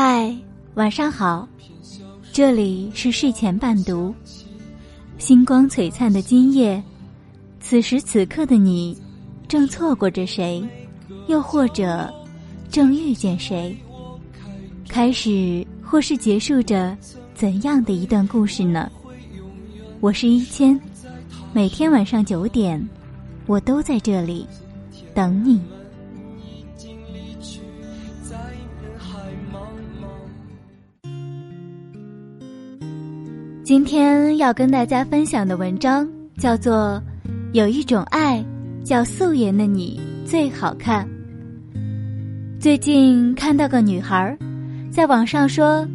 嗨，晚上好，这里是睡前伴读。星光璀璨的今夜，此时此刻的你，正错过着谁，又或者正遇见谁？开始或是结束着怎样的一段故事呢？我是一千，每天晚上九点，我都在这里等你。今天要跟大家分享的文章叫做《有一种爱叫素颜的你最好看》。最近看到个女孩，在网上说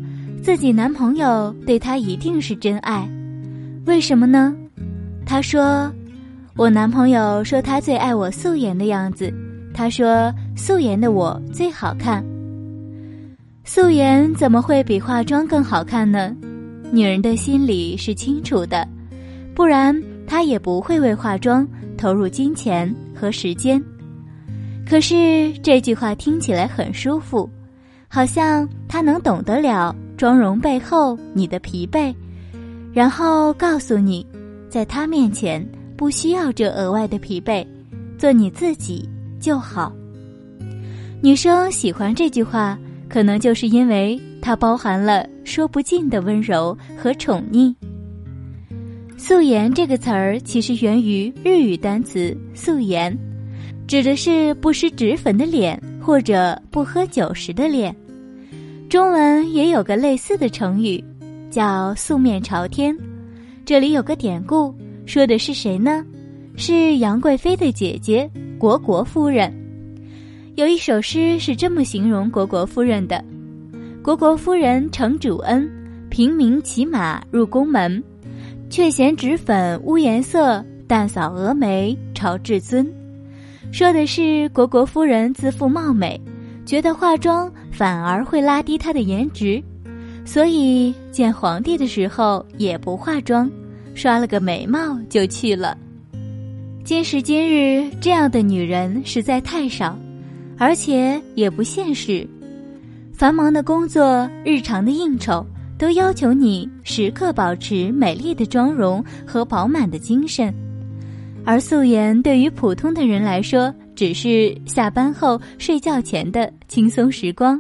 自己男朋友对她一定是真爱，为什么呢？她说：“我男朋友说他最爱我素颜的样子，他说素颜的我最好看。素颜怎么会比化妆更好看呢？”女人的心里是清楚的，不然她也不会为化妆投入金钱和时间。可是这句话听起来很舒服，好像她能懂得了妆容背后你的疲惫，然后告诉你，在她面前不需要这额外的疲惫，做你自己就好。女生喜欢这句话，可能就是因为。它包含了说不尽的温柔和宠溺。素颜这个词儿其实源于日语单词“素颜”，指的是不施脂粉的脸或者不喝酒时的脸。中文也有个类似的成语，叫“素面朝天”。这里有个典故，说的是谁呢？是杨贵妃的姐姐虢国夫人。有一首诗是这么形容虢国夫人的。虢国夫人承主恩，平民骑马入宫门，却嫌脂粉污颜色，淡扫蛾眉朝至尊。说的是虢国夫人自负貌美，觉得化妆反而会拉低她的颜值，所以见皇帝的时候也不化妆，刷了个眉毛就去了。今时今日，这样的女人实在太少，而且也不现实。繁忙的工作、日常的应酬，都要求你时刻保持美丽的妆容和饱满的精神，而素颜对于普通的人来说，只是下班后睡觉前的轻松时光。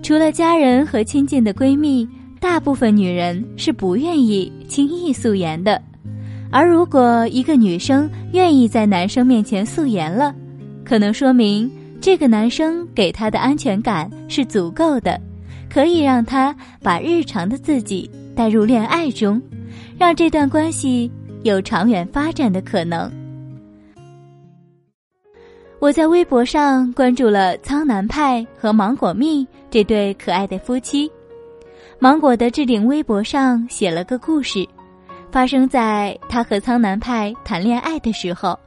除了家人和亲近的闺蜜，大部分女人是不愿意轻易素颜的。而如果一个女生愿意在男生面前素颜了，可能说明。这个男生给她的安全感是足够的，可以让她把日常的自己带入恋爱中，让这段关系有长远发展的可能。我在微博上关注了苍南派和芒果蜜这对可爱的夫妻。芒果的置顶微博上写了个故事，发生在他和苍南派谈恋爱的时候。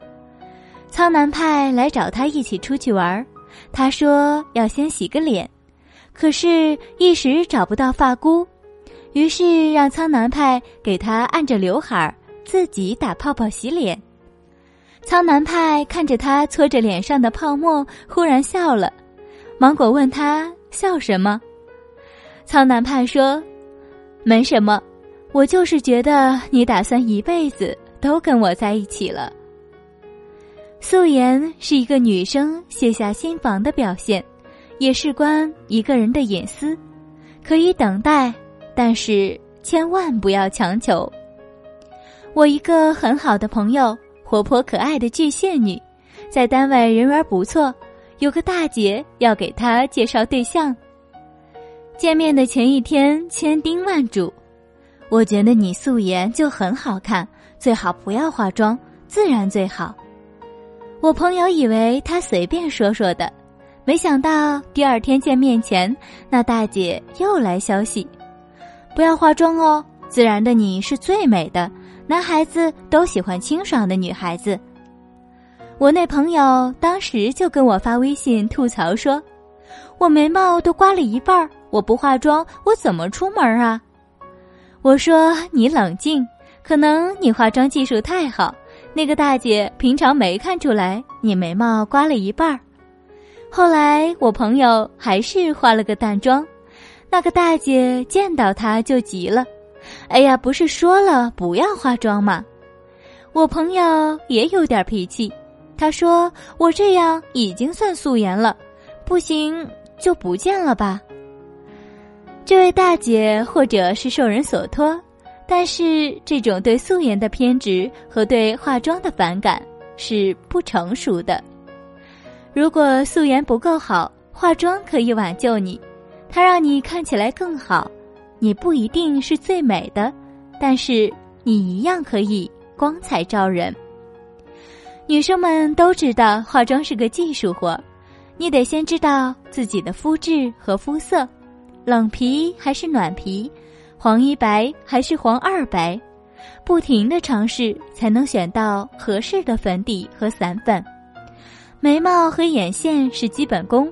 苍南派来找他一起出去玩他说要先洗个脸，可是，一时找不到发箍，于是让苍南派给他按着刘海儿，自己打泡泡洗脸。苍南派看着他搓着脸上的泡沫，忽然笑了。芒果问他笑什么？苍南派说：“没什么，我就是觉得你打算一辈子都跟我在一起了。”素颜是一个女生卸下心防的表现，也事关一个人的隐私。可以等待，但是千万不要强求。我一个很好的朋友，活泼可爱的巨蟹女，在单位人缘不错，有个大姐要给她介绍对象。见面的前一天，千叮万嘱，我觉得你素颜就很好看，最好不要化妆，自然最好。我朋友以为他随便说说的，没想到第二天见面前，那大姐又来消息：不要化妆哦，自然的你是最美的。男孩子都喜欢清爽的女孩子。我那朋友当时就跟我发微信吐槽说：“我眉毛都刮了一半儿，我不化妆，我怎么出门啊？”我说：“你冷静，可能你化妆技术太好。”那个大姐平常没看出来你眉毛刮了一半儿，后来我朋友还是化了个淡妆，那个大姐见到他就急了：“哎呀，不是说了不要化妆吗？”我朋友也有点脾气，他说：“我这样已经算素颜了，不行就不见了吧。”这位大姐或者是受人所托，但是这种对素颜的偏执和对化妆的反感是不成熟的。如果素颜不够好，化妆可以挽救你，它让你看起来更好。你不一定是最美的，但是你一样可以光彩照人。女生们都知道化妆是个技术活，你得先知道自己的肤质和肤色，冷皮还是暖皮，黄一白还是黄二白，不停的尝试才能选到合适的粉底和散粉。眉毛和眼线是基本功，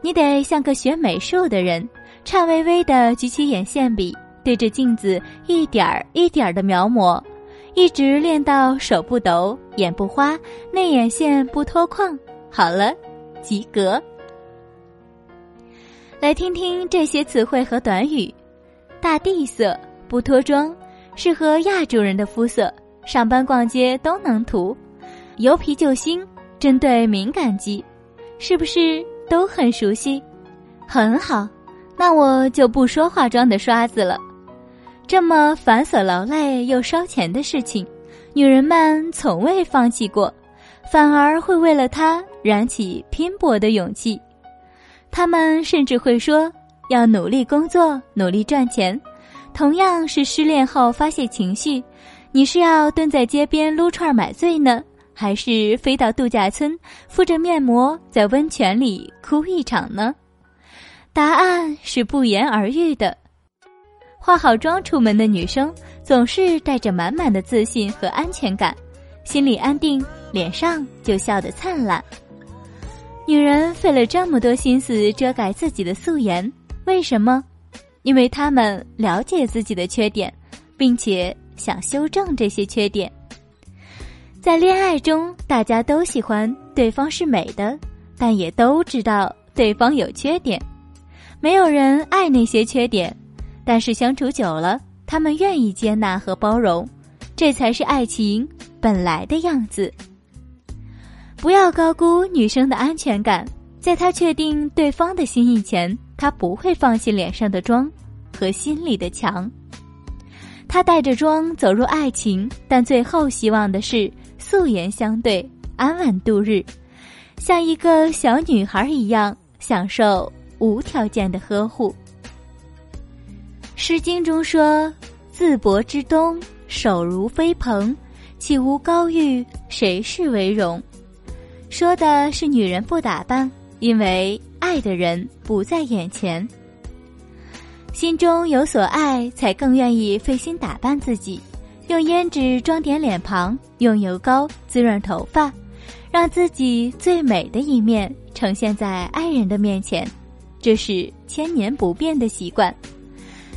你得像个学美术的人，颤巍巍地举起眼线笔，对着镜子一点儿一点儿地描摹，一直练到手不抖、眼不花、内眼线不脱框。好了，及格。来听听这些词汇和短语：大地色不脱妆，适合亚洲人的肤色，上班逛街都能涂，油皮救星。针对敏感肌，是不是都很熟悉？很好，那我就不说化妆的刷子了。这么繁琐劳累又烧钱的事情，女人们从未放弃过，反而会为了它燃起拼搏的勇气。她们甚至会说要努力工作，努力赚钱。同样是失恋后发泄情绪，你是要蹲在街边撸串买醉呢？还是飞到度假村，敷着面膜在温泉里哭一场呢？答案是不言而喻的。化好妆出门的女生总是带着满满的自信和安全感，心里安定，脸上就笑得灿烂。女人费了这么多心思遮盖自己的素颜，为什么？因为他们了解自己的缺点，并且想修正这些缺点。在恋爱中，大家都喜欢对方是美的，但也都知道对方有缺点。没有人爱那些缺点，但是相处久了，他们愿意接纳和包容，这才是爱情本来的样子。不要高估女生的安全感，在她确定对方的心意前，她不会放弃脸上的妆和心里的墙。她带着妆走入爱情，但最后希望的是。素颜相对，安稳度日，像一个小女孩一样享受无条件的呵护。《诗经》中说：“自薄之东，手如飞蓬，岂无高玉？谁是为荣？”说的是女人不打扮，因为爱的人不在眼前。心中有所爱，才更愿意费心打扮自己。用胭脂装点脸庞，用油膏滋润头发，让自己最美的一面呈现在爱人的面前，这是千年不变的习惯。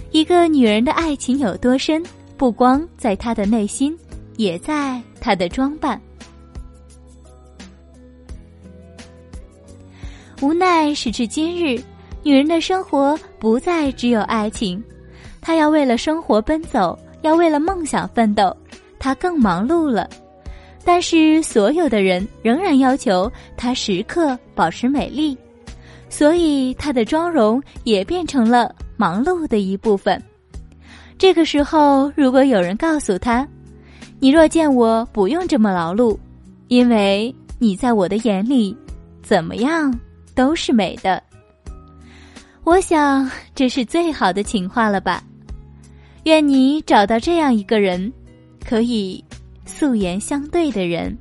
一个女人的爱情有多深，不光在她的内心，也在她的装扮。无奈时至今日，女人的生活不再只有爱情，她要为了生活奔走。要为了梦想奋斗，她更忙碌了。但是所有的人仍然要求她时刻保持美丽，所以她的妆容也变成了忙碌的一部分。这个时候，如果有人告诉她：“你若见我不用这么劳碌，因为你在我的眼里，怎么样都是美的。”我想这是最好的情话了吧。愿你找到这样一个人，可以素颜相对的人。